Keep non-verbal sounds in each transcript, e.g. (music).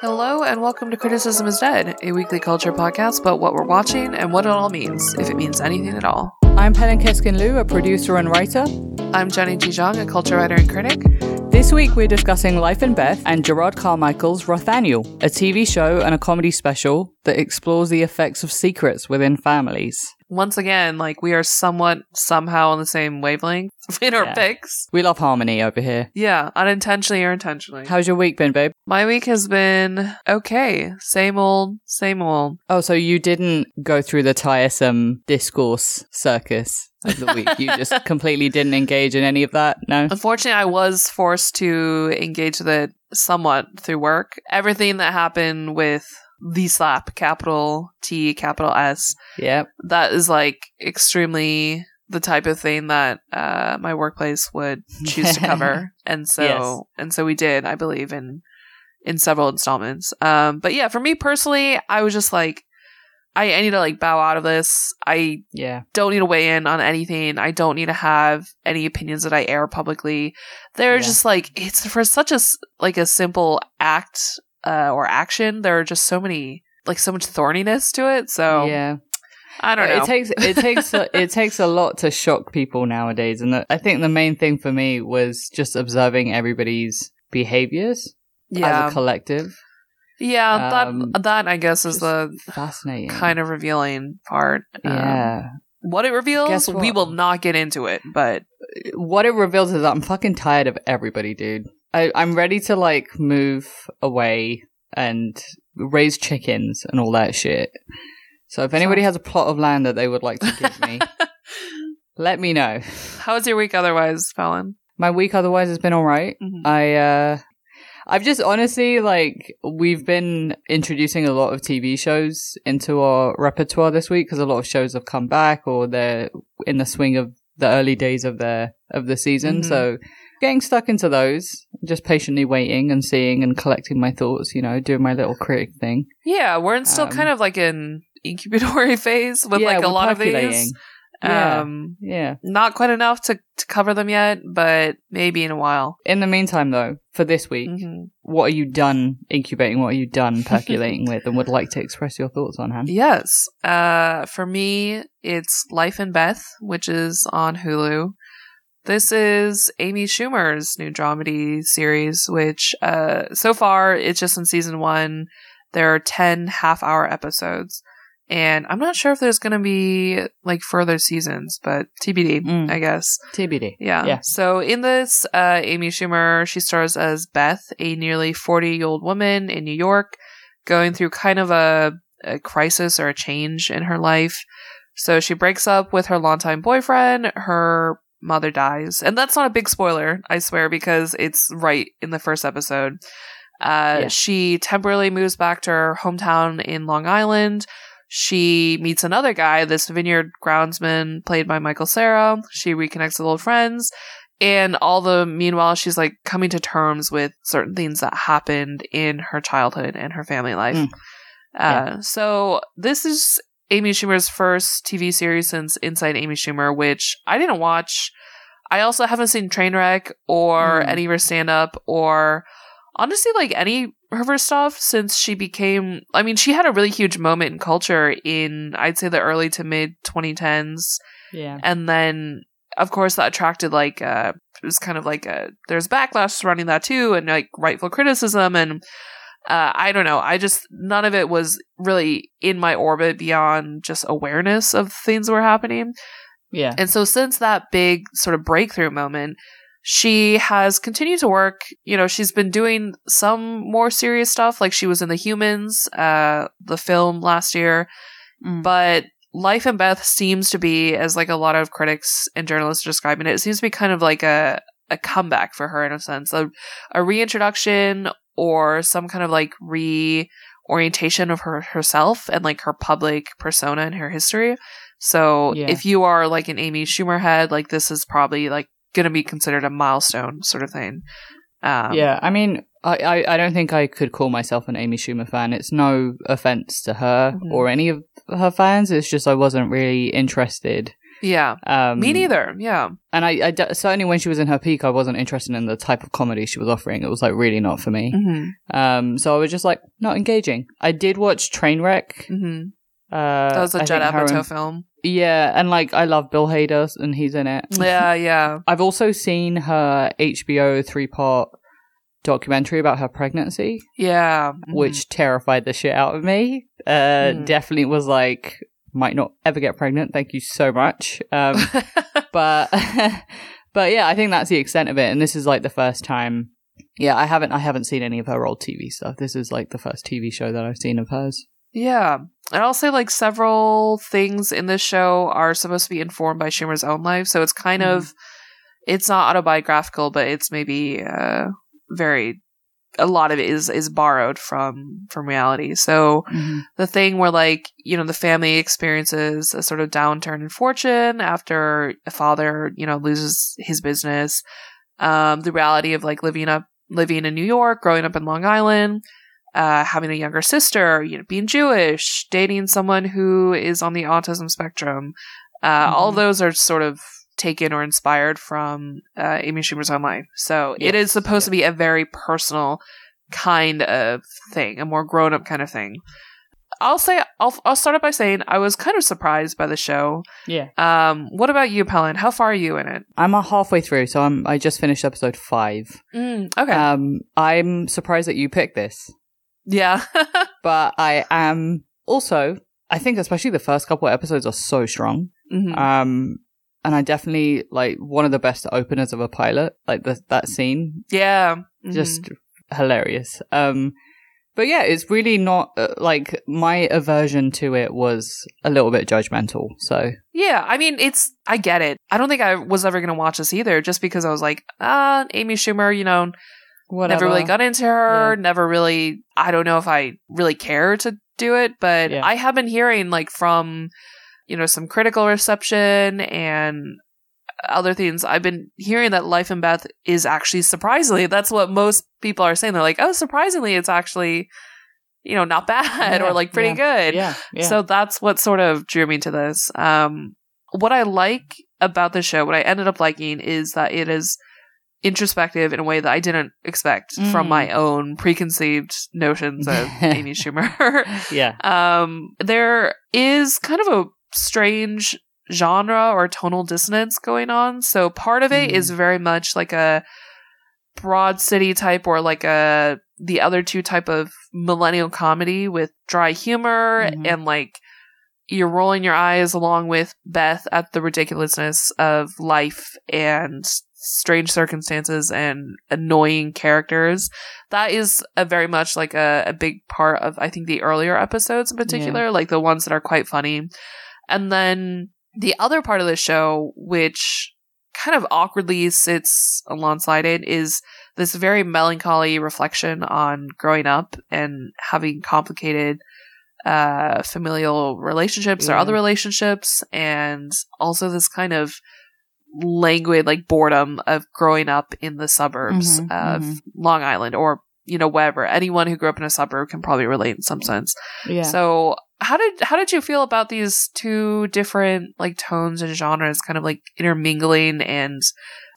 Hello, and welcome to Criticism is Dead, a weekly culture podcast about what we're watching and what it all means, if it means anything at all. I'm Pelin Keskin Liu, a producer and writer. I'm Jenny Ji Zhang, a culture writer and critic. This week we're discussing Life and Beth and Jerrod Carmichael's Rothaniel, a TV show and a comedy special that explores the effects of secrets within families. Once again, like we are somewhat somehow on the same wavelength (laughs) in our Yeah. picks. We love harmony over here. Yeah, unintentionally or intentionally. How's your week been, babe? My week has been okay. Same old, same old. Oh, so you didn't go through the tiresome discourse circus of the week. you just (laughs) completely didn't engage in any of that? No? Unfortunately, I was forced to engage with it somewhat through work. Everything that happened with the slap, capital T, capital S, Yep. that is like extremely the type of thing that uh, my workplace would choose to cover, (laughs) and so Yes. and so we did, I believe, in in several installments. Um, but yeah, for me personally, I was just like, I, I need to like bow out of this. I Yeah. don't need to weigh in on anything. I don't need to have any opinions that I air publicly. They're Yeah. just like it's for such a like a simple act uh, or action. There are just so many like so much thorniness to it. So Yeah. I don't know. It takes it (laughs) takes a, it takes a lot to shock people nowadays, and I think the main thing for me was just observing everybody's behaviors yeah, as a collective. yeah. um, that that I guess is the Fascinating. kind of revealing part. Um, yeah. what it reveals, Guess we will not get into it. But what it reveals is that I'm fucking tired of everybody, dude. I, I'm ready to like move away and raise chickens and all that shit. So if anybody has a plot of land that they would like to give me, (laughs) let me know. How was your week otherwise, Fallon? My week otherwise has been alright. Mhm. I uh I've just honestly like we've been introducing a lot of TV shows into our repertoire this week because a lot of shows have come back or they're in the swing of the early days of their of the season. Mhm. So getting stuck into those, just patiently waiting and seeing and collecting my thoughts, you know, doing my little critic thing. Yeah, we're in still Um, kind of like an incubatory (laughs) phase with yeah, like a lot of these. Yeah. Um, Yeah. not quite enough to, to cover them yet, but maybe in a while. In the meantime though, for this week, Mhm. what are you done incubating? What are you done percolating (laughs) with and would like to express your thoughts on, Han? Yes. Uh, for me, it's Life and Beth, which is on Hulu. This is Amy Schumer's new dramedy series, which uh, so far it's just in season one. There are 10 half hour episodes. And I'm not sure if there's going to be like further seasons, but TBD, Mm. I guess. TBD. Yeah. Yeah. So in this, uh, Amy Schumer, she stars as Beth, a nearly 40 year old woman in New York, going through kind of a, a crisis or a change in her life. So she breaks up with her longtime boyfriend. Her mother dies. And that's not a big spoiler, I swear, because it's right in the first episode. Uh, Yeah. She temporarily moves back to her hometown in Long Island. She meets another guy, this vineyard groundsman played by Michael Cera. She reconnects with old friends. And all the meanwhile, she's like coming to terms with certain things that happened in her childhood and her family life. Mm. Uh, so this is Amy Schumer's first TV series since Inside Amy Schumer, which I didn't watch. I also haven't seen Trainwreck or Mm. any of her stand up or honestly like any of her stuff since she became I mean, she had a really huge moment in culture in I'd say the early to mid 2010s Yeah. and then of course that attracted like uh it was kind of like a there's backlash surrounding that too and like rightful criticism and uh i don't know i just none of it was really in my orbit beyond just awareness of things that were happening Yeah. and so since that big sort of breakthrough moment she has continued to work you know she's been doing some more serious stuff like she was in the humans uh the film last year Mm. but Life and Beth seems to be, as like a lot of critics and journalists are describing it, it seems to be kind of like a, a comeback for her in a sense, a, a reintroduction or some kind of like reorientation of her herself and like her public persona and her history. So Yeah. if you are like an Amy Schumer head, like this is probably like going to be considered a milestone sort of thing. Um, yeah, I mean, I, I, I don't think I could call myself an Amy Schumer fan. It's no offense to her Mhm. or any of her fans. It's just I wasn't really interested Yeah. Um, Me neither. Yeah. And I, I d- certainly when she was in her peak, I wasn't interested in the type of comedy she was offering. It was like really not for me. hmm Um, so I was just like not engaging. I did watch Trainwreck. hmm Uh, That was a I Judd think Apatow film. Yeah, and like I love Bill Hader, and he's in it. (laughs) Yeah, yeah. I've also seen her HBO three part documentary about her pregnancy, Yeah. Mhm. which terrified the shit out of me. Uh, Mm. definitely was like, might not ever get pregnant. Thank you so much. Um, (laughs) but, (laughs) but yeah, I think that's the extent of it. And this is like the first time. Yeah, I haven't, I haven't seen any of her old TV stuff. This is like the first TV show that I've seen of hers. Yeah. And I'll say like several things in this show are supposed to be informed by Schumer's own life. So it's kind Mhm. of it's not autobiographical, but it's maybe uh very a lot of it is is borrowed from from reality. So the thing where like, you know, the family experiences a sort of downturn in fortune after a father, you know, loses his business. Um, the reality of like living up living in New York, growing up in Long Island, uh, having a younger sister, you know, being Jewish, dating someone who is on the autism spectrum. Uh, all of Mhm. those are sort of taken or inspired from uh, Amy Schumer's own life. So it Yes, is supposed to be a very personal kind of thing, a more grown up kind of thing. I'll say I'll I'll start up by saying I was kind of surprised by the show. Yeah. Um, what about you, Pelin? How far are you in it? I'm uh, halfway through, so I'm, I just finished episode five. Mm, okay, Um, I'm surprised that you picked this, yeah, (laughs) but I am also. I think especially the first couple of episodes are so strong. Mhm. Um, and I definitely like one of the best openers of a pilot. Like the, that scene, yeah, Mhm. just hilarious. Um, but yeah, it's really not uh, like my aversion to it was a little bit judgmental. So Yeah, I mean, it's I get it. I don't think I was ever going to watch this either, just because I was like, ah, Amy Schumer, you know, whatever. never really got into her. Yeah. Never really. I don't know if I really care to do it, but Yeah. I have been hearing like from you know some critical reception and other things. I've been hearing that Life and Beth is actually surprisingly. That's what most people are saying. They're like, oh, surprisingly, it's actually you know not bad (laughs) Yeah, or like pretty good. yeah. So that's what sort of drew me to this. Um, what I like about the show, what I ended up liking, is that it is introspective in a way that I didn't expect from Mm. my own preconceived notions of (laughs) Amy Schumer. (laughs) yeah, um, there is kind of a strange genre or tonal dissonance going on. So part of it Mhm. is very much like a broad city type or like a the other two type of millennial comedy with dry humor Mhm. and like you're rolling your eyes along with Beth at the ridiculousness of life and strange circumstances and annoying characters. That is a very much like a, a big part of I think the earlier episodes in particular, like the ones that are quite funny. And then the other part of the show, which kind of awkwardly sits alongside it, is this very melancholy reflection on growing up and having complicated uh, familial relationships or other relationships, and also this kind of languid like boredom of growing up in the suburbs Mhm, of mhm. Long Island or you know wherever. Anyone who grew up in a suburb can probably relate in some sense. yeah. So how did how did you feel about these two different like tones and genres kind of like intermingling and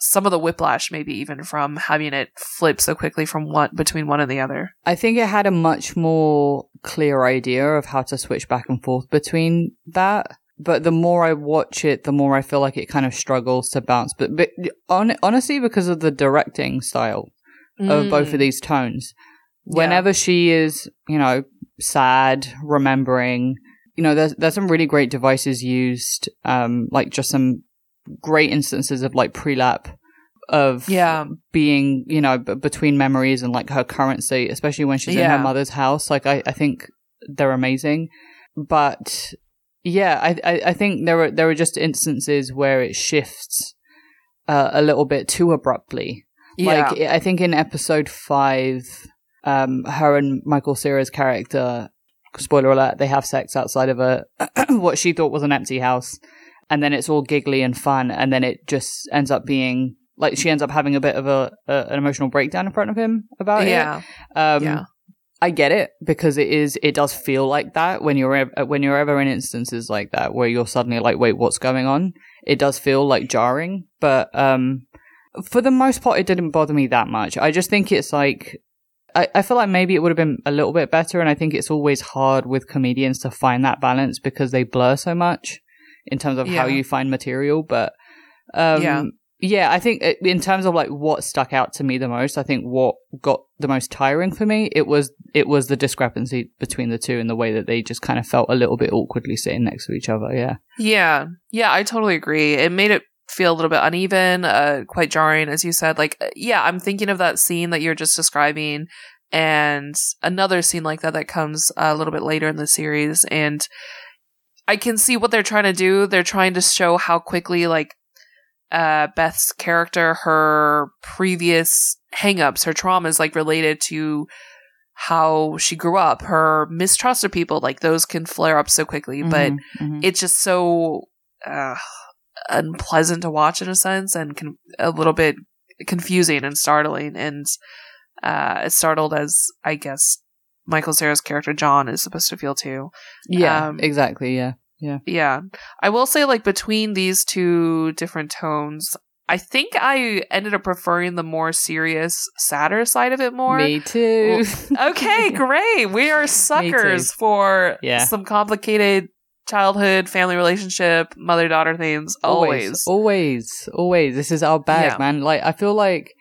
some of the whiplash maybe even from having it flip so quickly from one between one and the other? I think it had a much more clear idea of how to switch back and forth between that. But the more I watch it, the more I feel like it kind of struggles to bounce. But, but on, honestly, because of the directing style of both of these tones, whenever she is, you know, sad, remembering, you know, there's there's some really great devices used, um, like just some great instances of like prelap of Yeah. being, you know, b- between memories and like her currency, especially when she's in her mother's house. Like, I, I think they're amazing. But yeah, I, I, I think there are, there are just instances where it shifts uh, a little bit too abruptly. Yeah. Like, I think in episode five, um, her and Michael Cera's character, spoiler alert, they have sex outside of a, (clears throat) what she thought was an empty house. And then it's all giggly and fun. And then it just ends up being, like, she ends up having a bit of a, a an emotional breakdown in front of him about yeah. it. Um, yeah. I get it because it is, it does feel like that when you're, ev- when you're ever in instances like that where you're suddenly like, wait, what's going on? it does feel like jarring. But um, for the most part, it didn't bother me that much. I just think it's like I, I feel like maybe it would have been a little bit better, and I think it's always hard with comedians to find that balance because they blur so much in terms of how you find material. But um, Yeah. Yeah, I think in terms of like what stuck out to me the most, I think what got the most tiring for me it was it was the discrepancy between the two and the way that they just kind of felt a little bit awkwardly sitting next to each other. Yeah, Yeah. Yeah, I totally agree. It made it feel a little bit uneven, uh, quite jarring, as you said. Like, uh, yeah, I'm thinking of that scene that you're just describing and another scene like that that comes a little bit later in the series. And I can see what they're trying to do. They're trying to show how quickly, like, uh, Beth's character, her previous hangups, her traumas, like, related to how she grew up, her mistrust of people, like, those can flare up so quickly. But Mhm, mhm. it's just so uh, unpleasant to watch in a sense and con- a little bit confusing and startling and uh, as startled as i guess michael Cera's character john is supposed to feel too yeah, um, exactly. Yeah, yeah Yeah. i will say like between these two different tones i think i ended up preferring the more serious sadder side of it more me too. okay, (laughs) great. We are suckers for Yeah. some complicated childhood family relationship, mother daughter themes. Always. always, always. This is our bag, Yeah. man. Like I feel like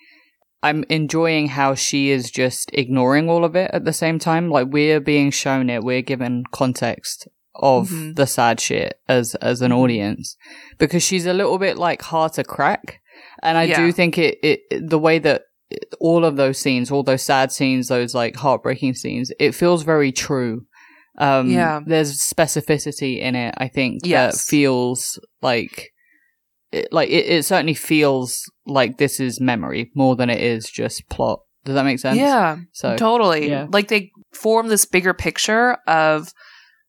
I'm enjoying how she is just ignoring all of it at the same time. Like we're being shown it, we're given context of Mhm. the sad shit as as an Mhm. audience because she's a little bit like hard to crack, and I Yeah. do think it, it the way that all of those scenes, all those sad scenes, those like heartbreaking scenes, it feels very true. Um, Yeah. there's specificity in it. I think that feels like it, like it, it certainly feels like this is memory more than it is just plot. Does that make sense? Yeah, So totally. yeah. Like they form this bigger picture of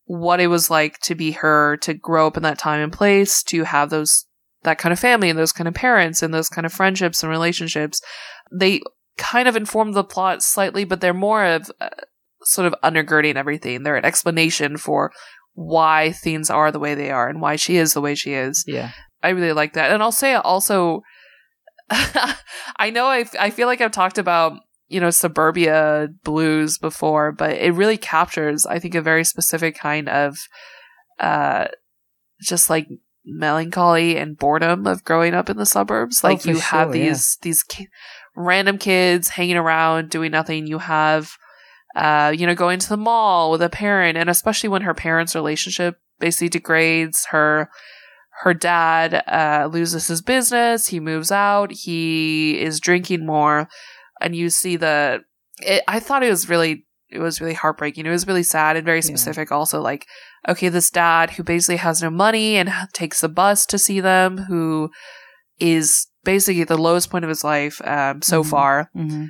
what it was like to be her, to grow up in that time and place, to have those that kind of family and those kind of parents and those kind of friendships and relationships. They kind of inform the plot slightly, but they're more of uh, sort of undergirding everything. They're an explanation for why things are the way they are and why she is the way she is. yeah, I really like that. And I'll say also, (laughs) I know I, I feel like I've talked about, you know, suburbia blues before, but it really captures, I think, a very specific kind of, uh, just like melancholy and boredom of growing up in the suburbs. Oh, Like for you have sure, yeah. these, these ki- random kids hanging around doing nothing. You have, uh, you know, going to the mall with a parent, and especially when her parents' relationship basically degrades her her dad uh, loses his business he moves out he is drinking more and you see the it, i thought it was really it was really heartbreaking. It was really sad and very specific also like okay this dad who basically has no money and takes the bus to see them who is basically at the lowest point of his life um, so Mhm. far. Hmm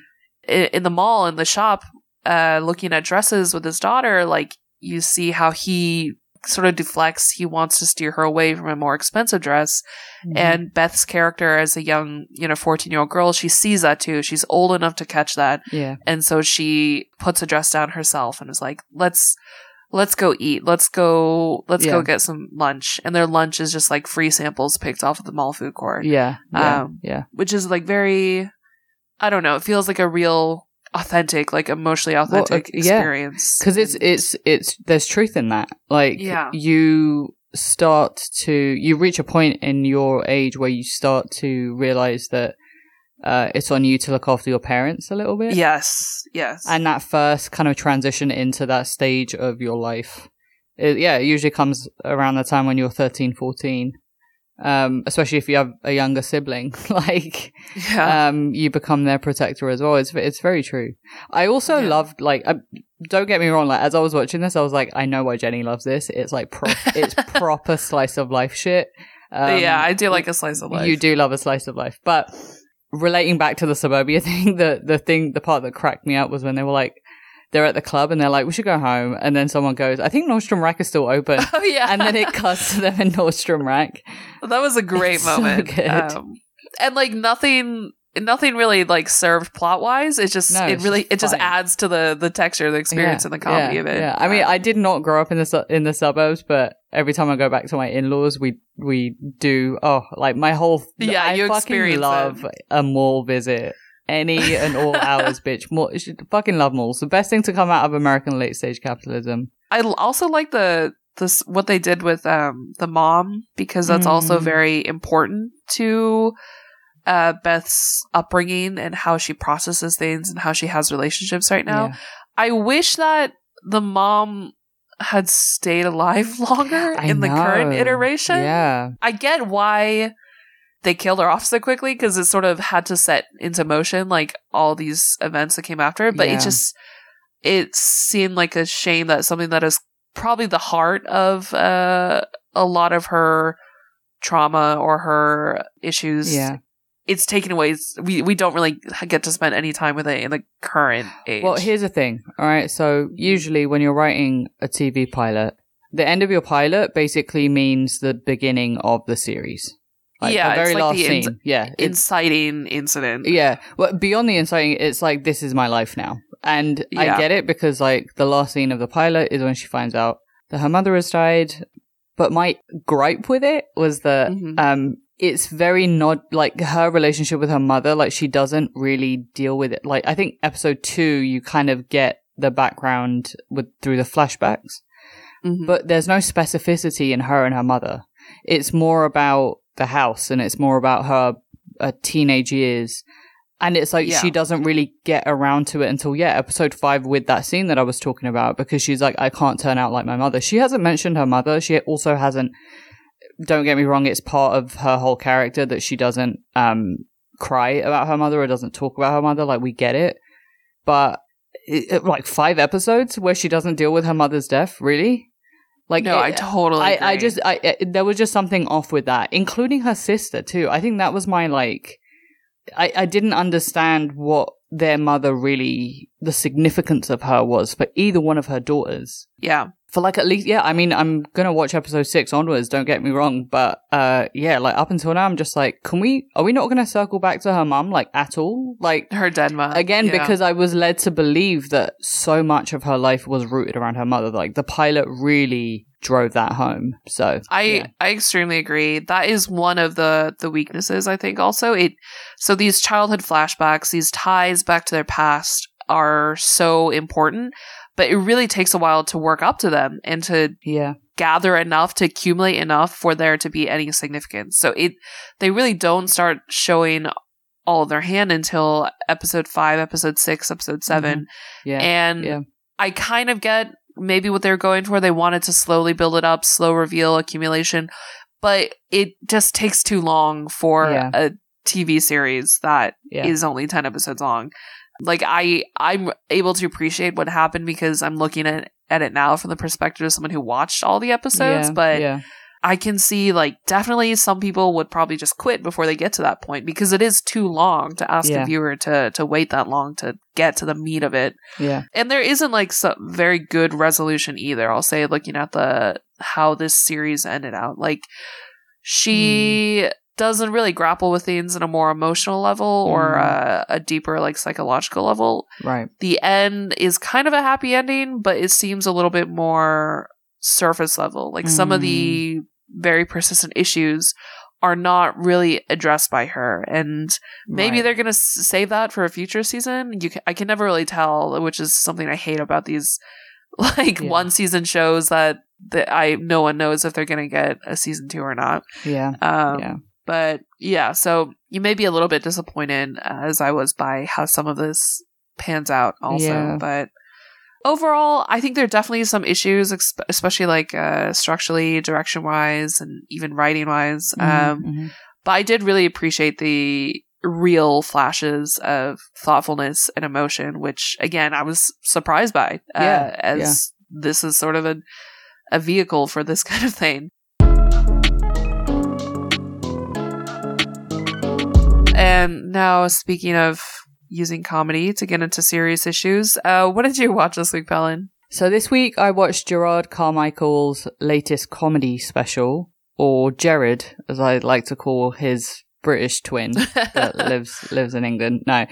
i- in the mall in the shop uh looking at dresses with his daughter like you see how he sort of deflects he wants to steer her away from a more expensive dress. Mm-hmm. and beth's character as a young you know 14 year old girl she sees that too. She's old enough to catch that. Yeah, and so she puts a dress down herself and is like let's let's go eat. Let's go let's Yeah. go get some lunch. And their lunch is just like free samples picked off of the mall food court. Yeah, yeah, Um, yeah. which is like very i don't know it feels like a real authentic like emotionally authentic uh, yeah. experience because it's it's it's there's truth in that like Yeah. you start to you reach a point in your age where you start to realize that uh, it's on you to look after your parents a little bit yes yes and that first kind of transition into that stage of your life it, yeah it usually comes around the time when you're 13 14 um, especially if you have a younger sibling (laughs) like yeah um, you become their protector as well. It's it's very true. I also Yeah. loved like uh, don't get me wrong. Like as I was watching this, I was like, I know why Jenny loves this. It's like pro- it's (laughs) proper slice of life shit. Um, yeah i do like a slice of life you do love a slice of life, but relating back to the suburbia (laughs) thing, the the thing, the part that cracked me up was when they were like. They're at the club and they're like, we should go home. And then someone goes, I think Nordstrom Rack is still open. (laughs) oh yeah and then it cuts to them in Nordstrom Rack. that was a great It's so moment good. Um, and like nothing nothing really like served plot wise it just No, it really just it just adds to the the texture the experience and the comedy yeah, of it Yeah, I mean, Um, I did not grow up in the su- in the suburbs, but every time I go back to my in-laws, we we do oh like my whole Yeah, I you fucking experience love a mall visit. Any and all hours, (laughs) bitch. More, fucking love malls. The best thing to come out of American late stage capitalism. I also like the this what they did with um the mom because that's also Mm. very important to uh Beth's upbringing and how she processes things and how she has relationships right now. Yeah. I wish that the mom had stayed alive (laughs) longer I in the current iteration. Yeah. I get why they killed her off so quickly because it sort of had to set into motion like all these events that came after it. But Yeah. it just it seemed like a shame that something that is probably the heart of uh, a lot of her trauma or her issues. Yeah. It's taken away. We we don't really get to spend any time with it in the current age. Well, here's the thing. All right. So usually when you're writing a TV pilot, the end of your pilot basically means the beginning of the series. Like Yeah, the very like last the ins- scene. yeah. Inciting incident. yeah. Well, beyond the inciting, it's like this is my life now, and I get it because like the last scene of the pilot is when she finds out that her mother has died. But my gripe with it was that Mhm. um it's very not like her relationship with her mother like she doesn't really deal with it like i think episode 2 you kind of get the background with through the flashbacks Mhm. but there's no specificity in her and her mother it's more about the house and it's more about her uh, teenage years. And it's like Yeah. she doesn't really get around to it until yeah episode 5 with that scene that i was talking about because she's like i can't turn out like my mother. She hasn't mentioned her mother. She also hasn't don't get me wrong it's part of her whole character that she doesn't um cry about her mother or doesn't talk about her mother. Like we get it. But it, it- like five episodes where she doesn't deal with her mother's death really like no, it- I totally. I, I just I it, there was just something off with that, including her sister too. I think that was my like I I didn't understand what their mother really the significance of her was for either one of her daughters. yeah. For like at least yeah, I mean I'm gonna watch episode six onwards, don't get me wrong, but uh yeah, like up until now I'm just like, can we are we not gonna circle back to her mom, like at all? Like Her dead mom again yeah. because i was led to believe that so much of her life was rooted around her mother like the pilot really drove that home so I yeah. I extremely agree. That is one of the the weaknesses I think also. It so these childhood flashbacks, these ties back to their past are so important, but it really takes a while to work up to them and to yeah gather enough to accumulate enough for there to be any significance. So it they really don't start showing all of their hand until episode 5, episode 6, episode 7. Mm-hmm. yeah And yeah. I kind of get maybe what they're going for. They wanted to slowly build it up, slow reveal, accumulation, but it just takes too long for Yeah. a TV series that is yeah only 10 episodes long. Like I I'm able to appreciate what happened because I'm looking at at it now from the perspective of someone who watched all the episodes, yeah, but yeah I can see like definitely some people would probably just quit before they get to that point because it is too long to ask Yeah. a viewer to to wait that long to get to the meat of it. yeah And there isn't like some very good resolution either. I'll say looking at the how this series ended out. Like she Hmm. doesn't really grapple with things in a more emotional level or Mm. uh, a deeper like psychological level. right The end is kind of a happy ending, but it seems a little bit more surface level. Like some of the very persistent issues are not really addressed by her and maybe Right. they're going to save that for a future season you can, i can never really tell which is something i hate about these (laughs) like Yeah. one season shows that that i no one knows if they're going to get a season two or not yeah um Yeah. but yeah so you may be a little bit disappointed uh, as i was by how some of this pans out also Yeah. but overall i think there are definitely some issues especially like uh structurally direction wise and even writing wise um Mhm, mhm. but I did really appreciate the real flashes of thoughtfulness and emotion, which again I was surprised by. Uh, Yeah, as this is sort of a a vehicle for this (laughs) kind of thing. And now, speaking of using comedy to get into serious issues, uh, what did you watch this week, Pelin? so this week i watched jerrod carmichael's latest comedy special or jared as i like to call his british twin that (laughs) lives lives in england. No.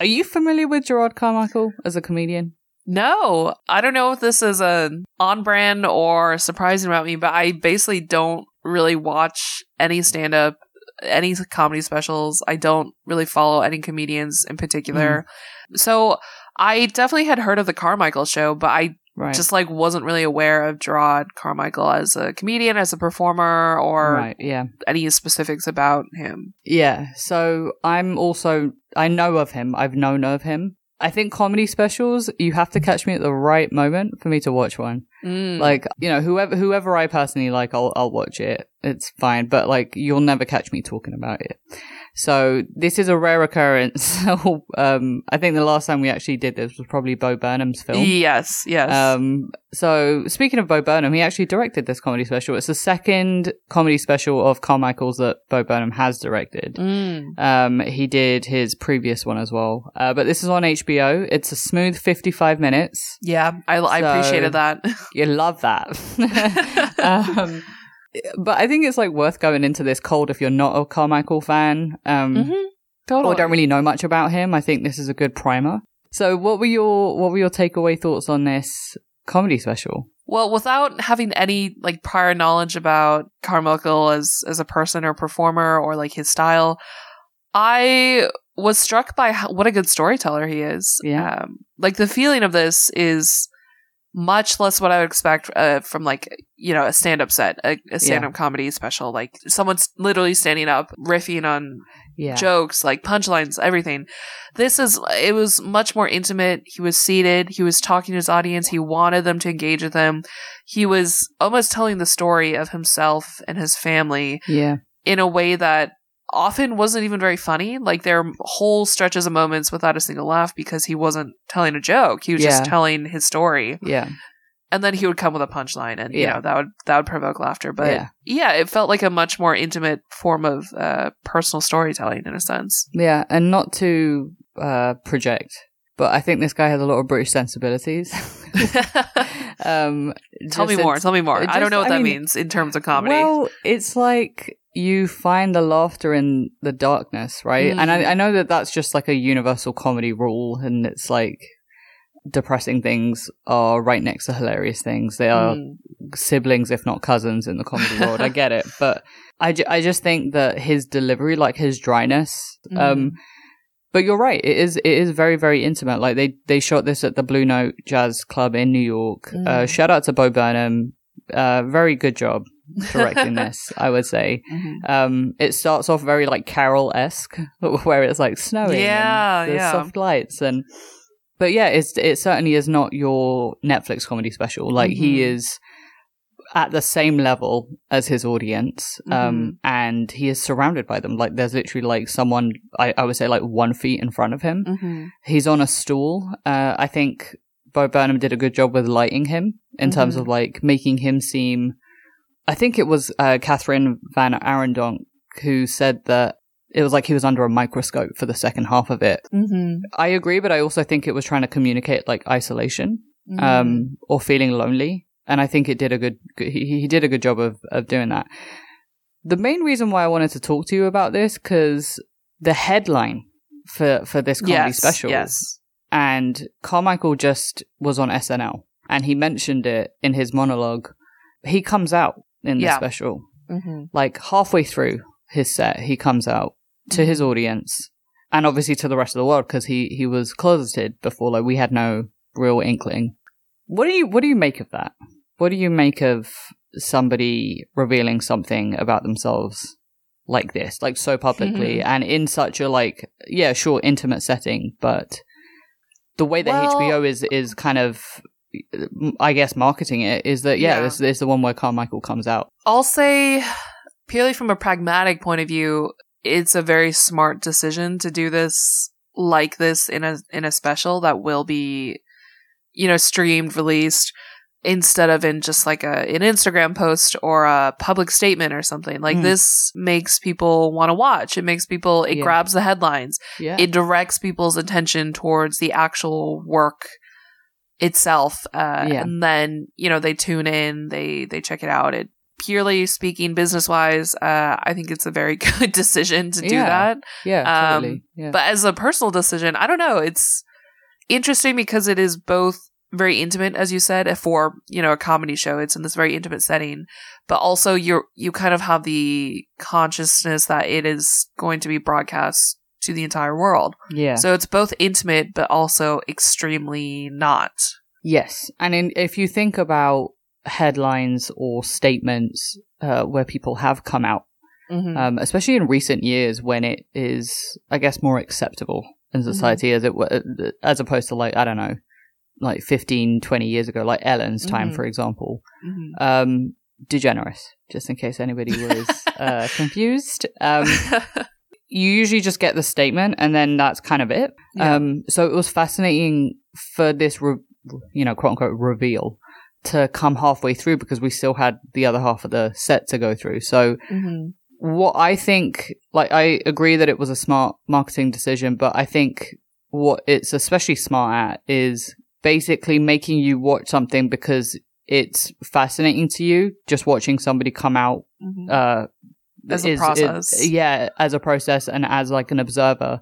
Are you familiar with gerard carmichael as a comedian? No, I don't know if this is a on brand or surprising about me, but I basically don't really watch any stand up, any comedy specials. I don't really follow any comedians in particular. Mm-hmm. So I definitely had heard of the Carmichael show, but I Right. just like wasn't really aware of Jerrod Carmichael as a comedian, as a performer, or right. Yeah. any specifics about him. Yeah. So I'm also I know of him. I've known of him. I think comedy specials, you have to catch me at the right moment for me to watch one. Mm. Like, you know, whoever whoever I personally like, I'll I'll watch it. It's fine, but like you'll never catch me talking about it. So this is a rare occurrence. (laughs) um, I think the last time we actually did this was probably Bo Burnham's film. yes, yes. Um, so speaking of Bo Burnham, he actually directed this comedy special. It's the second comedy special of Carmichael's that Bo Burnham has directed. Mm. Um, he did his previous one as well. Uh, but this is on HBO. It's a smooth 55 minutes. Yeah, I, I So- appreciated that. You love that. (laughs) (laughs) but I think it's like worth going into this cold if you're not a Carmichael fan. Um, Mhm. Totally. or don't really know much about him. I think this is a good primer. So what were your, what were your takeaway thoughts on this comedy special? Well, without having any like prior knowledge about Carmichael as as a person or performer or like his style, I was struck by how, what a good storyteller he is. Yeah. Um, like the feeling of this is much less what I would expect uh, from like you know a stand up set, a, a stand up comedy special. Like someone's literally standing up riffing on Yeah. jokes, like punchlines, everything. This is, it was much more intimate. He was seated. He was talking to his audience. He wanted them to engage with him. He was almost telling the story of himself and his family yeah. in a way that often wasn't even very funny. Like there are whole stretches of moments without a single laugh because he wasn't telling a joke. He was just telling his story. Yeah. And then he would come with a punchline and, you know, that would, that would provoke laughter. But Yeah. yeah, it felt like a much more intimate form of, uh, personal storytelling in a sense. Yeah. And not to, uh, project, but I think this guy has a lot of British sensibilities. (laughs) um, Tell me more. Tell me more. it I don't know what I that mean- means in terms of comedy. Well, it's like you find the laughter in the darkness, right? And Mm. I, I know that that's just like a universal comedy rule, and it's like depressing things are right next to hilarious things. They are Mm. siblings, if not cousins, in the comedy world. I get it, but I, ju- I just think that his delivery, like his dryness, Mm. um, but you're right. It is it is very very intimate. Like they they shot this at the Blue Note Jazz Club in New York. Uh, Mm. shout out to Bo Burnham. Uh, very good job directing this. (laughs) I would say. Mhm. Um, it starts off very like Carol esque, (laughs) where it's like snowing. Yeah, yeah. soft lights and. But yeah, it's it certainly is not your Netflix comedy special. Like he Mhm. is at the same level as his audience, Mm-hmm. um, and he is surrounded by them. Like there's literally like someone I, I would say like one feet in front of him. Mhm. He's on a stool. Uh, I think Bo Burnham did a good job with lighting him in terms Mhm. of like making him seem. I think it was uh, Catherine Van Arendonk who said that it was like he was under a microscope for the second half of it. Mhm. I agree, but I also think it was trying to communicate like isolation Mhm. um, or feeling lonely. And I think it did a good, he, he did a good job of, of doing that. The main reason why I wanted to talk to you about this, because the headline for, for this comedy yes, special, Yes. and Carmichael just was on SNL and he mentioned it in his monologue. He comes out in the Yeah. special, Mhm. like halfway through his set, he comes out to his audience and obviously to the rest of the world because he, he was closeted before, like we had no real inkling. What do you, what do you make of that? What do you make of somebody revealing something about themselves like this, like so publicly Mhm. and in such a like, yeah, sure, intimate setting, but the way that Well- HBO is, is kind of, I guess, marketing it is that, yeah, Yeah. this, this is the one where Carmichael comes out. I'll say, purely from a pragmatic point of view, it's a very smart decision to do this like this in a in a special that will be, you know, streamed, released instead of in just like a an Instagram post or a public statement or something. Like Mm. this makes people want to watch. It makes people. It Yeah. grabs the headlines. Yeah. It directs people's attention towards the actual work itself uh, Yeah. and then you know they tune in they they check it out it purely speaking business wise uh i think it's a very (laughs) good decision to do Yeah. that yeah, um, totally. Yeah. but as a personal decision i don't know it's interesting because it is both very intimate, as you said, for you know a comedy show. It's in this very intimate setting, but also you're you kind of have the consciousness that it is going to be broadcast to the entire world. Yeah. So it's both intimate, but also extremely not. Yes, and in, if you think about headlines or statements uh, where people have come out, Mhm. um, especially in recent years when it is, I guess, more acceptable in society as it wa- as opposed to like I don't know, like 15, 20 years ago, like Ellen's time, Mhm. for example. Mhm. Um, DeGeneres, just in case anybody was (laughs) uh, confused. Um, (laughs) you usually just get the statement and then that's kind of it. Yeah. Um, so it was fascinating for this, re- you know, quote unquote reveal to come halfway through because we still had the other half of the set to go through. So Mhm. what I think, like, I agree that it was a smart marketing decision, but I think what it's especially smart at is basically making you watch something because it's fascinating to you. Just watching somebody come out, Mhm. uh, As a is- process. is- yeah, as a process and as like an observer.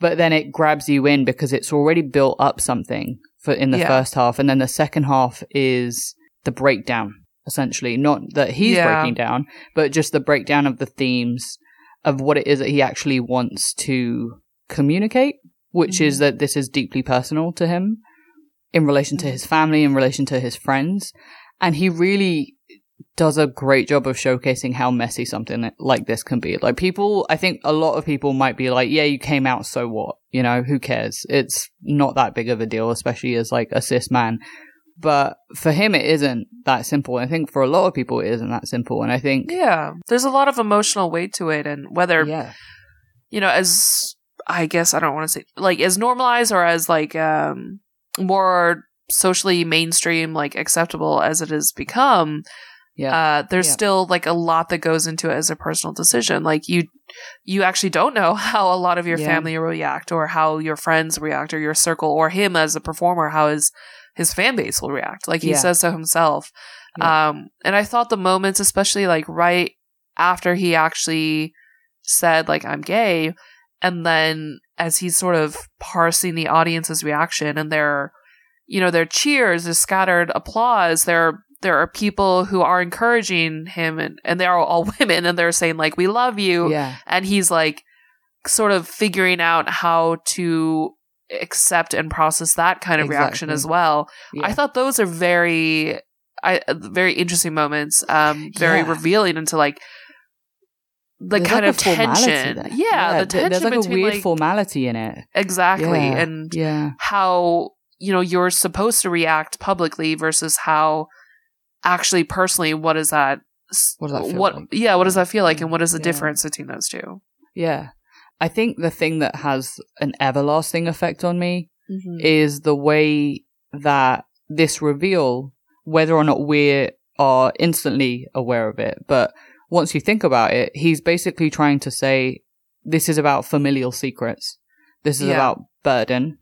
But then it grabs you in because it's already built up something for in the Yeah. first half, and then the second half is the breakdown. Essentially, not that he's Yeah. breaking down, but just the breakdown of the themes of what it is that he actually wants to communicate, which is Mhm. that this is deeply personal to him in relation to Mhm. his family, in relation to his friends. And he really does a great job of showcasing how messy something like this can be. Like people, I think a lot of people might be like, yeah, you came out, so what? You know, who cares? It's not that big of a deal, especially as like a cis man. But for him, it isn't that simple. I think for a lot of people, it isn't that simple. And I think, Yeah, there's a lot of emotional weight to it, and whether yeah, you know, as I guess I don't want to say like as normalized or as like um more socially mainstream, like acceptable as it has become, yeah, uh, there's Yeah. still like a lot that goes into it as a personal decision. Like you, you actually don't know (laughs) how a lot of your Yeah. family will react, or how your friends react, or your circle, or him as a performer, how his his fan base will react. Like he Yeah. says so himself. Um, and I thought the moments, especially like right after he actually said like I'm gay, and then as he's sort of parsing the audience's reaction and their, you know, their cheers, their scattered applause, there there are people who are encouraging him, and and they are all (laughs) women, and they're saying like we love you, yeah, and he's like sort of figuring out how to accept and process that kind of reaction as well. yeah. I thought those are very, I very interesting moments. Um, very Yeah. revealing into like the There's kind like of tension. there. Yeah, the tension There's like a between weird like formality in it. exactly, Yeah. and Yeah, how you know you're supposed to react publicly versus how actually personally what is that What does that feel what like? yeah what does that feel like and what is the Yeah. difference between those two yeah. I think the thing that has an everlasting effect on me Mm-hmm. is the way that this reveal, whether or not we are instantly aware of it, but once you think about it, he's basically trying to say this is about familial secrets. This is Yeah. about burden.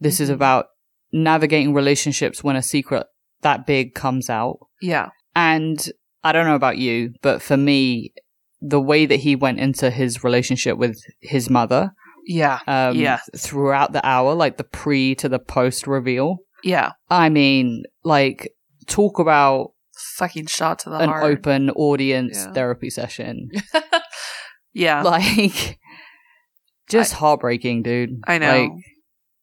This is Mhm. about navigating relationships when a secret that big comes out. yeah And I don't know about you, but for me, the way that he went into his relationship with his mother, yeah um, Yeah. throughout the hour, like the pre to the post reveal. yeah I mean, like, talk about fucking shot to the an heart open audience Yeah. therapy session. (laughs) yeah (laughs) Like, just heartbreaking, dude. I know. Like,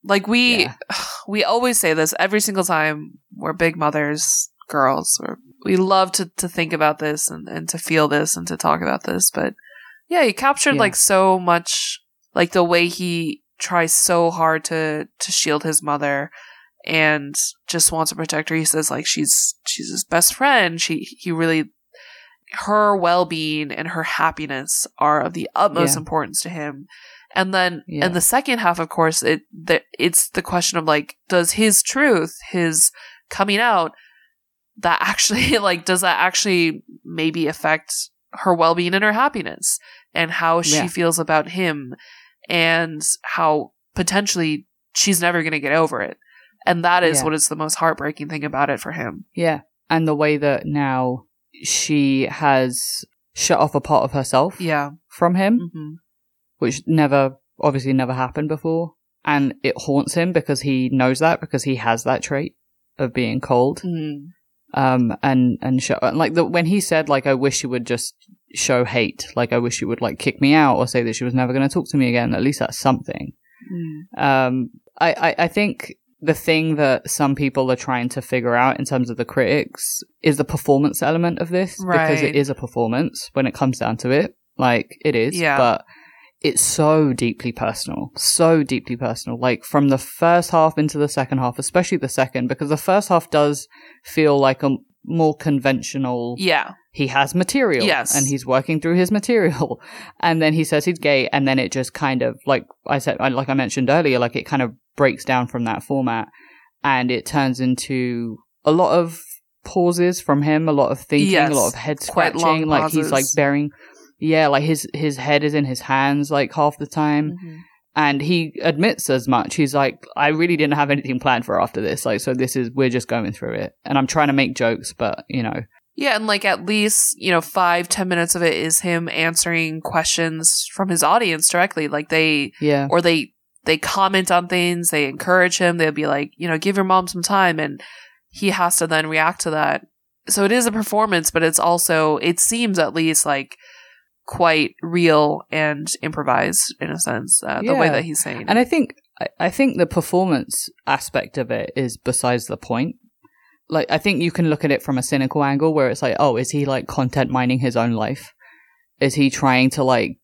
Like, we Yeah. (sighs) we always say this every single time we're big mothers, girls. We're, we love to to think about this and and to feel this and to talk about this. But yeah, he captured Yeah. like so much, like the way he tries so hard to to shield his mother and just wants to protect her. He says like she's she's his best friend. She he really her well being and her happiness are of the utmost Yeah. importance to him. And then Yeah. in the second half, of course, it the, it's the question of like, does his truth, his coming out, that actually (laughs) like does that actually maybe affect her well being and her happiness and how she Yeah. feels about him and how potentially she's never going to get over it. And that is Yeah. what is the most heartbreaking thing about it for him. yeah. And the way that now she has shut off a part of herself Yeah. from him. hmm which never obviously never happened before and it haunts him because he knows that because he has that trait of being cold. Mm. Um, and and show and like the when he said like I wish you would just show hate, like I wish you would like kick me out or say that she was never going to talk to me again. At least that's something. Mm. Um, I, I I think the thing that some people are trying to figure out in terms of the critics is the performance element of this because it is a performance when it comes down to it. Like it is, Yeah. but it's so deeply personal, so deeply personal. Like from the first half into the second half, especially the second, because the first half does feel like a more conventional Yeah. he has material Yes. and he's working through his material (laughs) and then he says he's gay and then it just kind of like i said like i mentioned earlier like it kind of breaks down from that format and it turns into a lot of pauses from him a lot of thinking Yes. a lot of head scratching like he's like bearing yeah like his his head is in his hands like half the time Mhm. and he admits as much. He's like, I really didn't have anything planned for after this. Like, so this is, we're just going through it. And I'm trying to make jokes, but, you know, Yeah, and like at least, you know, five, ten minutes of it is him answering questions from his audience directly. Like they yeah. or they they comment on things, they encourage him, they'll be like, you know, give your mom some time and he has to then react to that. So it is a performance, but it's also it seems at least like quite real and improvised in a sense, uh, the way that he's saying. And I think, I, I think the performance aspect of it is besides the point. Like, I think you can look at it from a cynical angle where it's like, oh, is he like content mining his own life? Is he trying to like,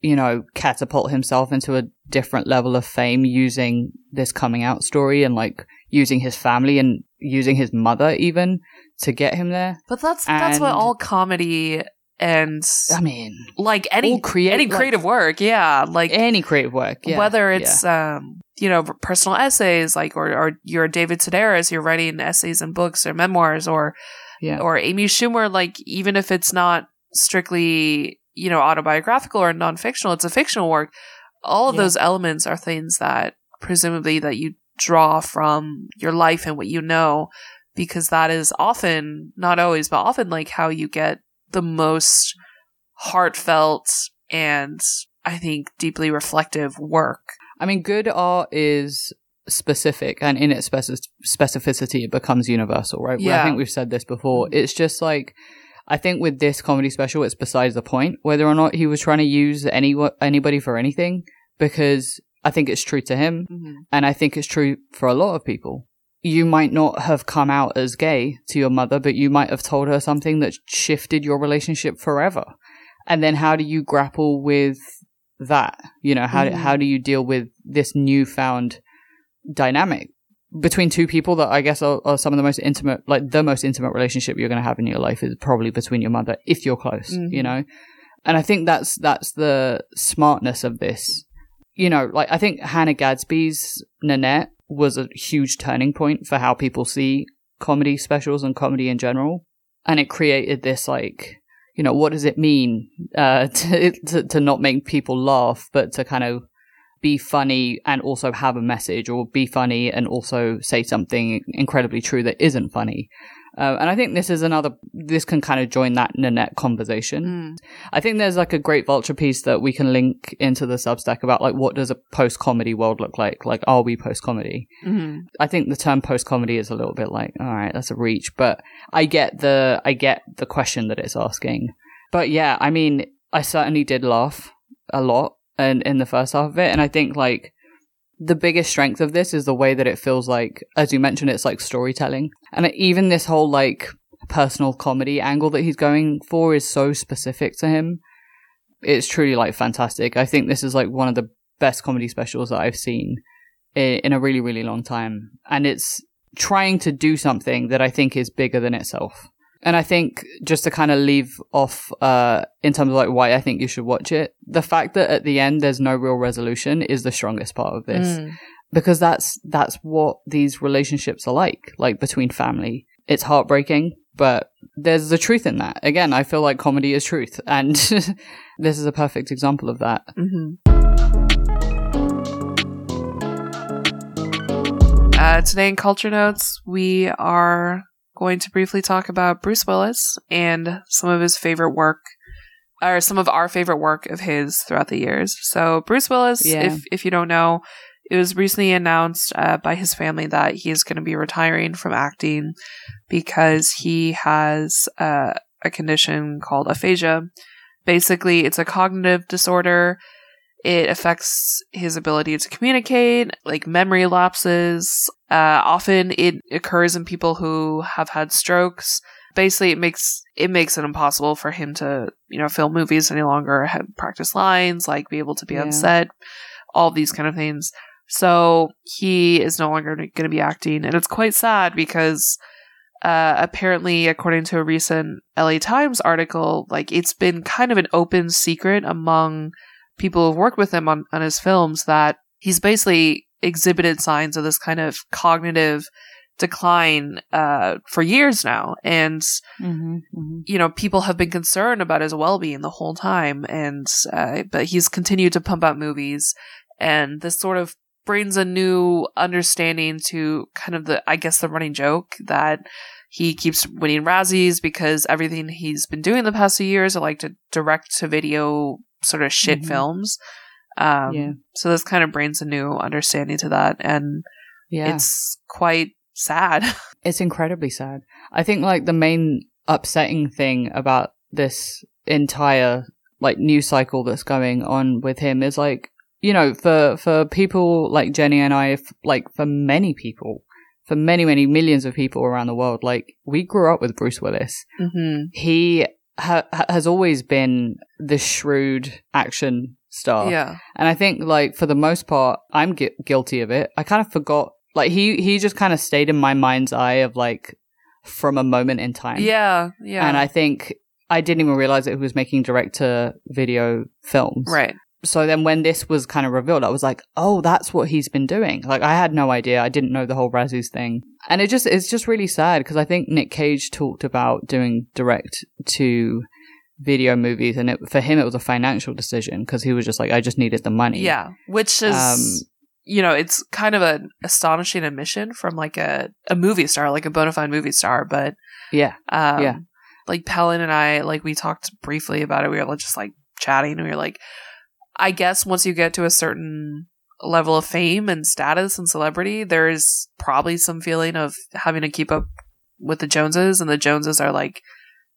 you know, catapult himself into a different level of fame using this coming out story and like using his family and using his mother even to get him there? but that's that's what all comedy and I mean, like any create- any like- creative work, yeah, like any creative work, yeah, whether it's um you know personal essays like or or you're David Sedaris, you're writing essays and books or memoirs or yeah, or Amy Schumer, like even if it's not strictly you know autobiographical or non-fictional, it's a fictional work. All of Yeah. those elements are things that presumably that you draw from your life and what you know, because that is often not always, but often like how you get the most heartfelt and I think deeply reflective work. I mean, good art is specific, and in its speci- specificity, it becomes universal, right? Yeah. I think we've said this before. It's just like I think with this comedy special, it's besides the point whether or not he was trying to use any anybody for anything, because I think it's true to him, mm-hmm. and I think it's true for a lot of people. You might not have come out as gay to your mother, but you might have told her something that shifted your relationship forever. And then how do you grapple with that? You know, how, Mhm. how do you deal with this newfound dynamic between two people that I guess are, are some of the most intimate, like the most intimate relationship you're going to have in your life is probably between your mother, if you're close, Mhm. you know? And I think that's, that's the smartness of this. You know, like I think Hannah Gadsby's Nanette was a huge turning point for how people see comedy specials and comedy in general. And it created this like, you know, what does it mean uh, (laughs) to, to to not make people laugh, but to kind of be funny and also have a message, or be funny and also say something incredibly true that isn't funny. Uh, and I think this is another. This can kind of join that Nanette conversation. Mm. I think there's like a great vulture piece that we can link into the Substack about like what does a post comedy world look like? Like, are we post comedy? Mhm. I think the term post comedy is a little bit like, all right, that's a reach, but I get the I get the question that it's asking. But yeah, I mean, I certainly did laugh a lot in in the first half of it, and I think like the biggest strength of this is the way that it feels like, as you mentioned, it's like storytelling, and even this whole like personal comedy angle that he's going for is so specific to him. It's truly like fantastic. I think this is like one of the best comedy specials that I've seen in a really, really long time. And it's trying to do something that I think is bigger than itself. And I think just to kind of leave off, uh, in terms of like why I think you should watch it, the fact that at the end there's no real resolution is the strongest part of this. Mm. Because that's, that's what these relationships are like, like between family. It's heartbreaking, but there's the truth in that. Again, I feel like comedy is truth. And (laughs) this is a perfect example of that. Mhm. Uh, today in Culture Notes, we are going to briefly talk about Bruce Willis and some of his favorite work, or some of our favorite work of his throughout the years. So, Bruce Willis, Yeah. if if you don't know, it was recently announced uh, by his family that he is going to be retiring from acting because he has uh, a condition called aphasia. Basically, it's a cognitive disorder. It affects his ability to communicate, like memory lapses. Uh, often it occurs in people who have had strokes. Basically, it makes it makes it impossible for him to, you know, film movies any longer, have, practice lines, like be able to be Yeah. on set, all these kind of things. So he is no longer going to be acting, and it's quite sad because uh, apparently, according to a recent LA Times article, like it's been kind of an open secret among people who've worked with him on, on his films that he's basically exhibited signs of this kind of cognitive decline uh, for years now, and Mm-hmm, mm-hmm. you know people have been concerned about his well-being the whole time. And uh, but he's continued to pump out movies. And this sort of brings a new understanding to kind of the i guess the running joke that he keeps winning razzies because everything he's been doing the past few years are like to direct to video sort of shit Mhm. films um Yeah. so this kind of brings a new understanding to that and Yeah. it's quite sad (laughs) It's incredibly sad. I think like the main upsetting thing about this entire like news cycle that's going on with him is like you know for for people like Jenny and I f- like for many people for many many millions of people around the world like we grew up with Bruce Willis. hmm He ha- ha- has always been the shrewd action star. yeah And I think, like, for the most part, I'm gu- guilty of it. I kind of forgot. Like, he, he just kind of stayed in my mind's eye of, like, from a moment in time. yeah yeah And I think I didn't even realize that he was making direct to video films. right So then when this was kind of revealed, I was like, oh, that's what he's been doing. Like, I had no idea. I didn't know the whole Razzies thing. And it just, it's just really sad because I think Nick Cage talked about doing direct to video movies and it, for him it was a financial decision because he was just like I just needed the money. Yeah, which is Um, you know it's kind of an astonishing admission from like a a movie star, like a bona fide movie star. But Yeah. um, Yeah. like Pelin and I, like we talked briefly about it. We were just like chatting, and we were like, I guess once you get to a certain level of fame and status and celebrity, there is probably some feeling of having to keep up with the Joneses, and the Joneses are like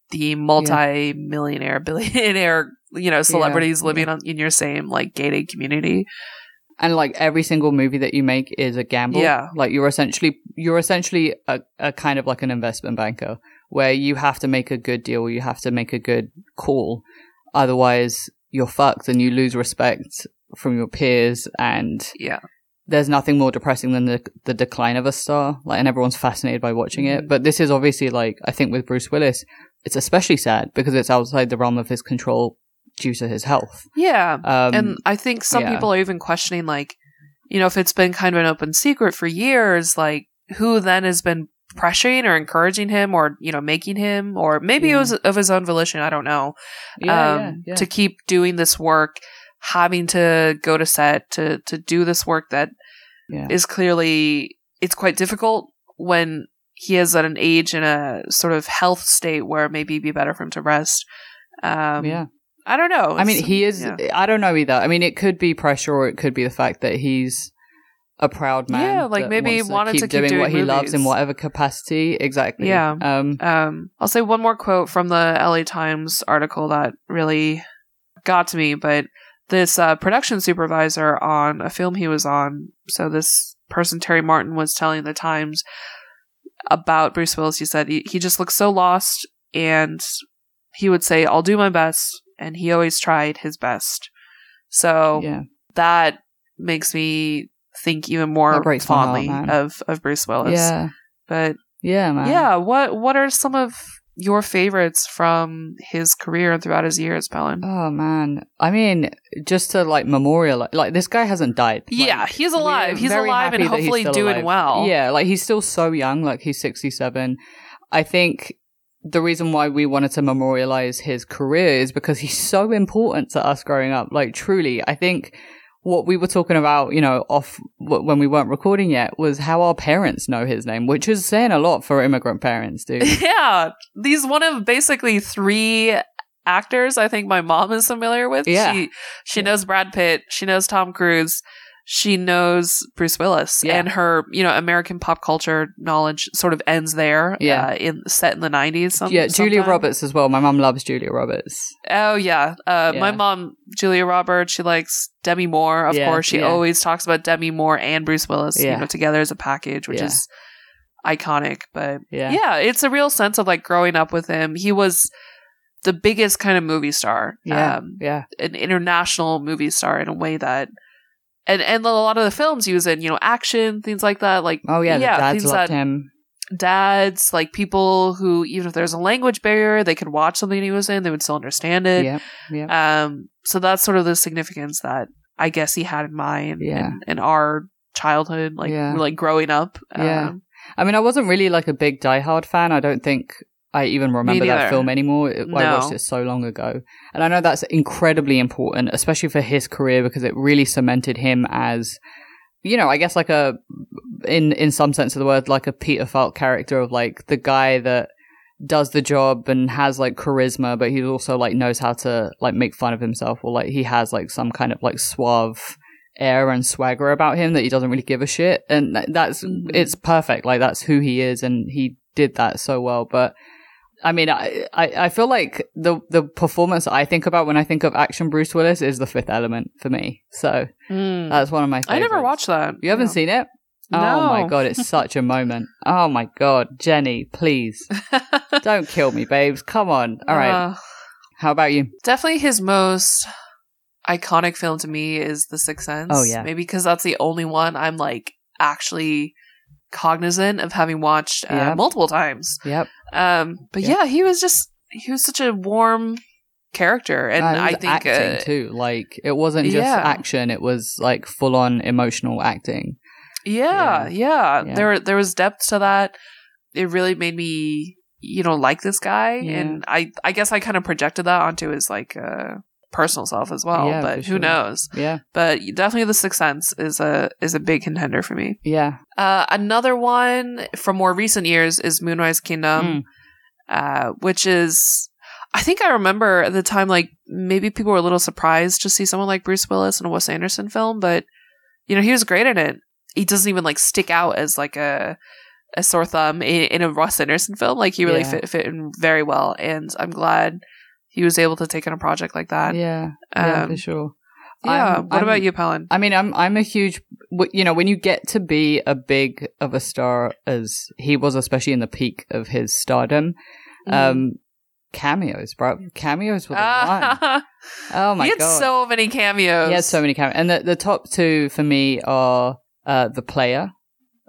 the multi-millionaire, (laughs) billionaire, you know, celebrities yeah. living on, in your same like gated community. And like every single movie that you make is a gamble. Yeah. Like you're essentially you're essentially a, a kind of like an investment banker where you have to make a good deal, you have to make a good call. Otherwise you're fucked and you lose respect from your peers and Yeah. there's nothing more depressing than the the decline of a star. Like and everyone's fascinated by watching it. Mhm. But this is obviously like I think with Bruce Willis, it's especially sad because it's outside the realm of his control due to his health. Yeah. Um and I think some yeah. people are even questioning, like, you know, if it's been kind of an open secret for years, like, who then has been pressuring or encouraging him or, you know, making him, or maybe it was of his own volition, I don't know, yeah, um, yeah, yeah. to keep doing this work, having to go to set, to, to do this work that yeah. is clearly, it's quite difficult when he is at an age in a sort of health state where maybe it'd be better for him to rest. Um, yeah. I don't know. I mean, he is. yeah. I don't know either. I mean, it could be pressure, or it could be the fact that he's a proud man. Yeah, like maybe he wanted keep to keep doing, doing what he loves in whatever capacity. Exactly. Yeah. Um. Um, I'll say one more quote from the LA Times article that really got to me, but this uh, production supervisor on a film he was on, so this person, Terry Martin, was telling the Times about Bruce Willis. He said he, he just looks so lost, and he would say, I'll do my best, and he always tried his best. So Yeah. that makes me think even more That breaks my heart, fondly of, of Bruce Willis. Yeah. But Yeah, man. yeah, what what are some of your favorites from his career and throughout his years, Pelin? Oh man. I mean, just to like memorial, like this guy hasn't died. Like, yeah, he's alive. He's alive and hopefully doing alive. well. Yeah, like he's still so young, like he's 67. I think the reason why we wanted to memorialize his career is because he's so important to us growing up. Like truly, I think what we were talking about, you know, off when we weren't recording yet was how our parents know his name, which is saying a lot for immigrant parents, dude. (laughs) Yeah, he's one of basically three actors I think my mom is familiar with. Yeah. She she Yeah. knows Brad Pitt, she knows Tom Cruise, she knows Bruce Willis Yeah. and her, you know, American pop culture knowledge sort of ends there. Yeah. uh, in set in the nineties. Some, yeah, Julia sometime. Roberts as well. My mom loves Julia Roberts. Oh yeah, uh, Yeah. my mom, Julia Roberts. She likes Demi Moore. Of Yeah, course, she always talks about Demi Moore and Bruce Willis, you know, together as a package, which is iconic. But Yeah. yeah, it's a real sense of like growing up with him. He was the biggest kind of movie star, Yeah. um, yeah. an international movie star in a way that, and and a lot of the films he was in, you know, action things like that, like Oh yeah, yeah, dads loved him. dads, like people who even if there's a language barrier, they could watch something he was in, they would still understand it. Yeah. Yeah. Um, so that's sort of the significance that I guess he had in mind Yeah. in, in our childhood, like Yeah. like growing up. Yeah. Um, I mean, I wasn't really like a big Die Hard fan. I don't think I even remember that film anymore. It- I watched it so long ago. And I know that's incredibly important, especially for his career, because it really cemented him as, you know, I guess like a, in, in some sense of the word, like a Peter Falk character of like the guy that does the job and has like charisma, but he also like knows how to like make fun of himself or like he has like some kind of like suave air and swagger about him that he doesn't really give a shit. And th- that's, Mhm. it's perfect. Like that's who he is and he did that so well. But I mean, I, I, I feel like the, the performance I think about when I think of action Bruce Willis is the fifth element for me. So mm. that's one of my favorites. I never watched that. You haven't No. seen it? No. Oh my god, it's such a moment. Oh my god, Jenny, please (laughs) don't kill me, babes. Come on. All right. Uh, How about you? definitely his most iconic film to me is The Sixth Sense. Oh, yeah. Maybe because that's the only one I'm like actually cognizant of having watched uh, Yeah. multiple times. Yep. Um, but Yeah. yeah. he was just he was such a warm character, and Uh, I think acting uh, too. Like it wasn't just yeah. action; it was like full on emotional acting. Yeah, Yeah. yeah. There there was depth to that. It really made me, you know, like this guy, and I I guess I kind of projected that onto his like uh, personal self as well. Yeah, but who sure. knows? Yeah, But definitely, The Sixth Sense is a is a big contender for me. yeah, Uh, another one from more recent years is Moonrise Kingdom, Mm. uh, which is. I think I remember at the time, like maybe people were a little surprised to see someone like Bruce Willis in a Wes Anderson film, but you know he was great in it. He doesn't even like stick out as like a a sore thumb in, in a Wes Anderson film. Like he really Yeah. fit fit in very well, and I'm glad he was able to take on a project like that. yeah, yeah, Um, for sure. yeah. I'm- what I'm- about you, Pelin? I mean, I'm I'm a huge, you know, when you get to be a big of a star as he was, especially in the peak of his stardom, Mm-hmm. um, cameos, bro, cameos were the one. (laughs) Oh my god. he had god, so many cameos. he had so many cameos, and the the top two for me are uh, the player,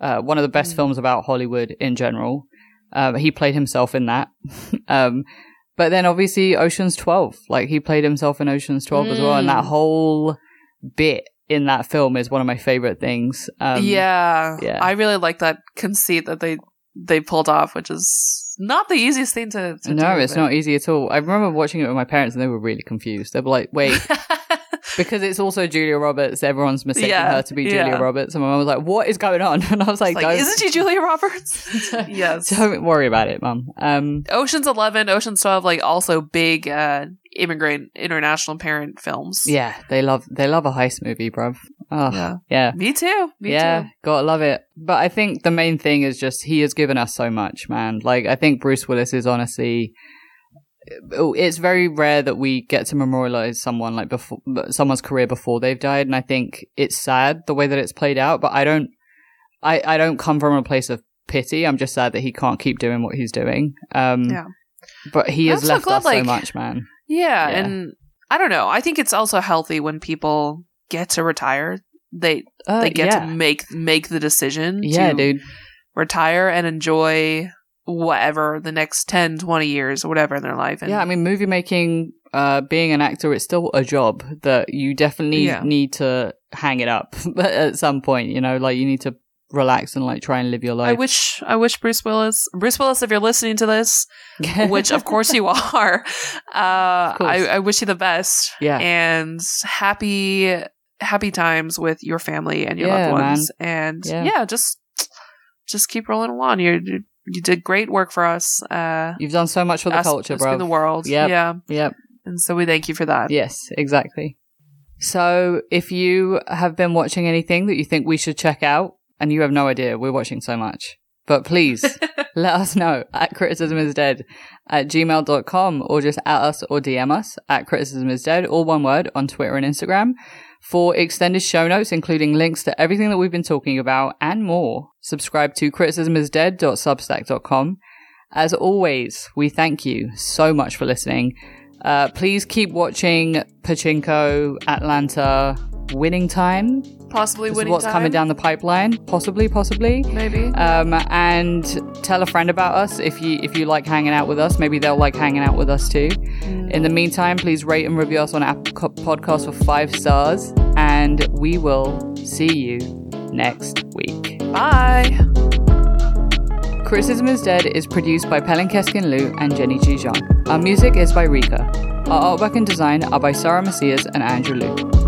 uh, one of the best Mm. films about Hollywood in general. Um, he played himself in that. (laughs) um, but then obviously Ocean's 12. Like he played himself in Ocean's 12 as well. And that Mm. whole bit in that film is one of my favorite things. Um, yeah, yeah. I really like that conceit that they they pulled off, which is not the easiest thing to. to No, do, it's but- not easy at all. I remember watching it with my parents and they were really confused. They were like, wait, (laughs) because it's also Julia Roberts. Everyone's mistaking Yeah, her to be Julia yeah. Roberts. And my mom was like, what is going on? (laughs) And I was like, like, isn't she Julia Roberts? (laughs) (laughs) yes. don't worry about it, mum. Um, Ocean's Eleven, Ocean's Twelve, like also big uh, immigrant international parent films. yeah, they love, they love a heist movie, bruv. Oh, yeah. yeah. Me too. Me yeah, too. gotta love it. But I think the main thing is just he has given us so much, man. Like I think Bruce Willis is honestly. It's very rare that we get to memorialize someone like before someone's career before they've died, and I think it's sad the way that it's played out. But I don't, I I don't come from a place of pity. I'm just sad that he can't keep doing what he's doing. Um, Yeah. But he has so left glad, us so much, man. Yeah, Yeah. and I don't know. I think it's also healthy when people get to retire. They Uh, they get yeah. to make make the decision yeah, to dude. retire and enjoy whatever the next 10 20 years or whatever in their life and yeah, I mean, movie making, uh, being an actor, it's still a job that you definitely Yeah. need to hang it up (laughs) at some point. You know, like you need to relax and like try and live your life I wish I wish Bruce Willis Bruce Willis if you're listening to this (laughs) which of course you are uh. I, I wish you the best Yeah. and happy happy times with your family and your Yeah, loved ones and Yeah. yeah. just just keep rolling along you you you did great work for us uh You've done so much for the us- culture, bro. in the world Yep. yeah Yep. and so we thank you for that Yes, exactly. So if you have been watching anything that you think we should check out, and you have no idea, we're watching so much. But please (laughs) let us know at criticism is dead at gmail.com or just at us or DM us at criticism is dead, all one word on Twitter and Instagram. For extended show notes, including links to everything that we've been talking about and more, subscribe to criticismisdead.substack.com. As always, we thank you so much for listening. Uh, please keep watching Pachinko, Atlanta, Winning Time. Possibly winning what's time. coming down the pipeline. Possibly, possibly. Maybe. Um, and tell a friend about us if you if you like hanging out with us. Maybe they'll like hanging out with us too. In the meantime, please rate and review us on Apple Co- Podcast for five stars, and we will see you next week. Bye. Criticism is Dead is produced by Pelin Keskin Liu and Jenny Ji Our music is by Rika. Our artwork and design are by Sarah Macias and Andrew Liu.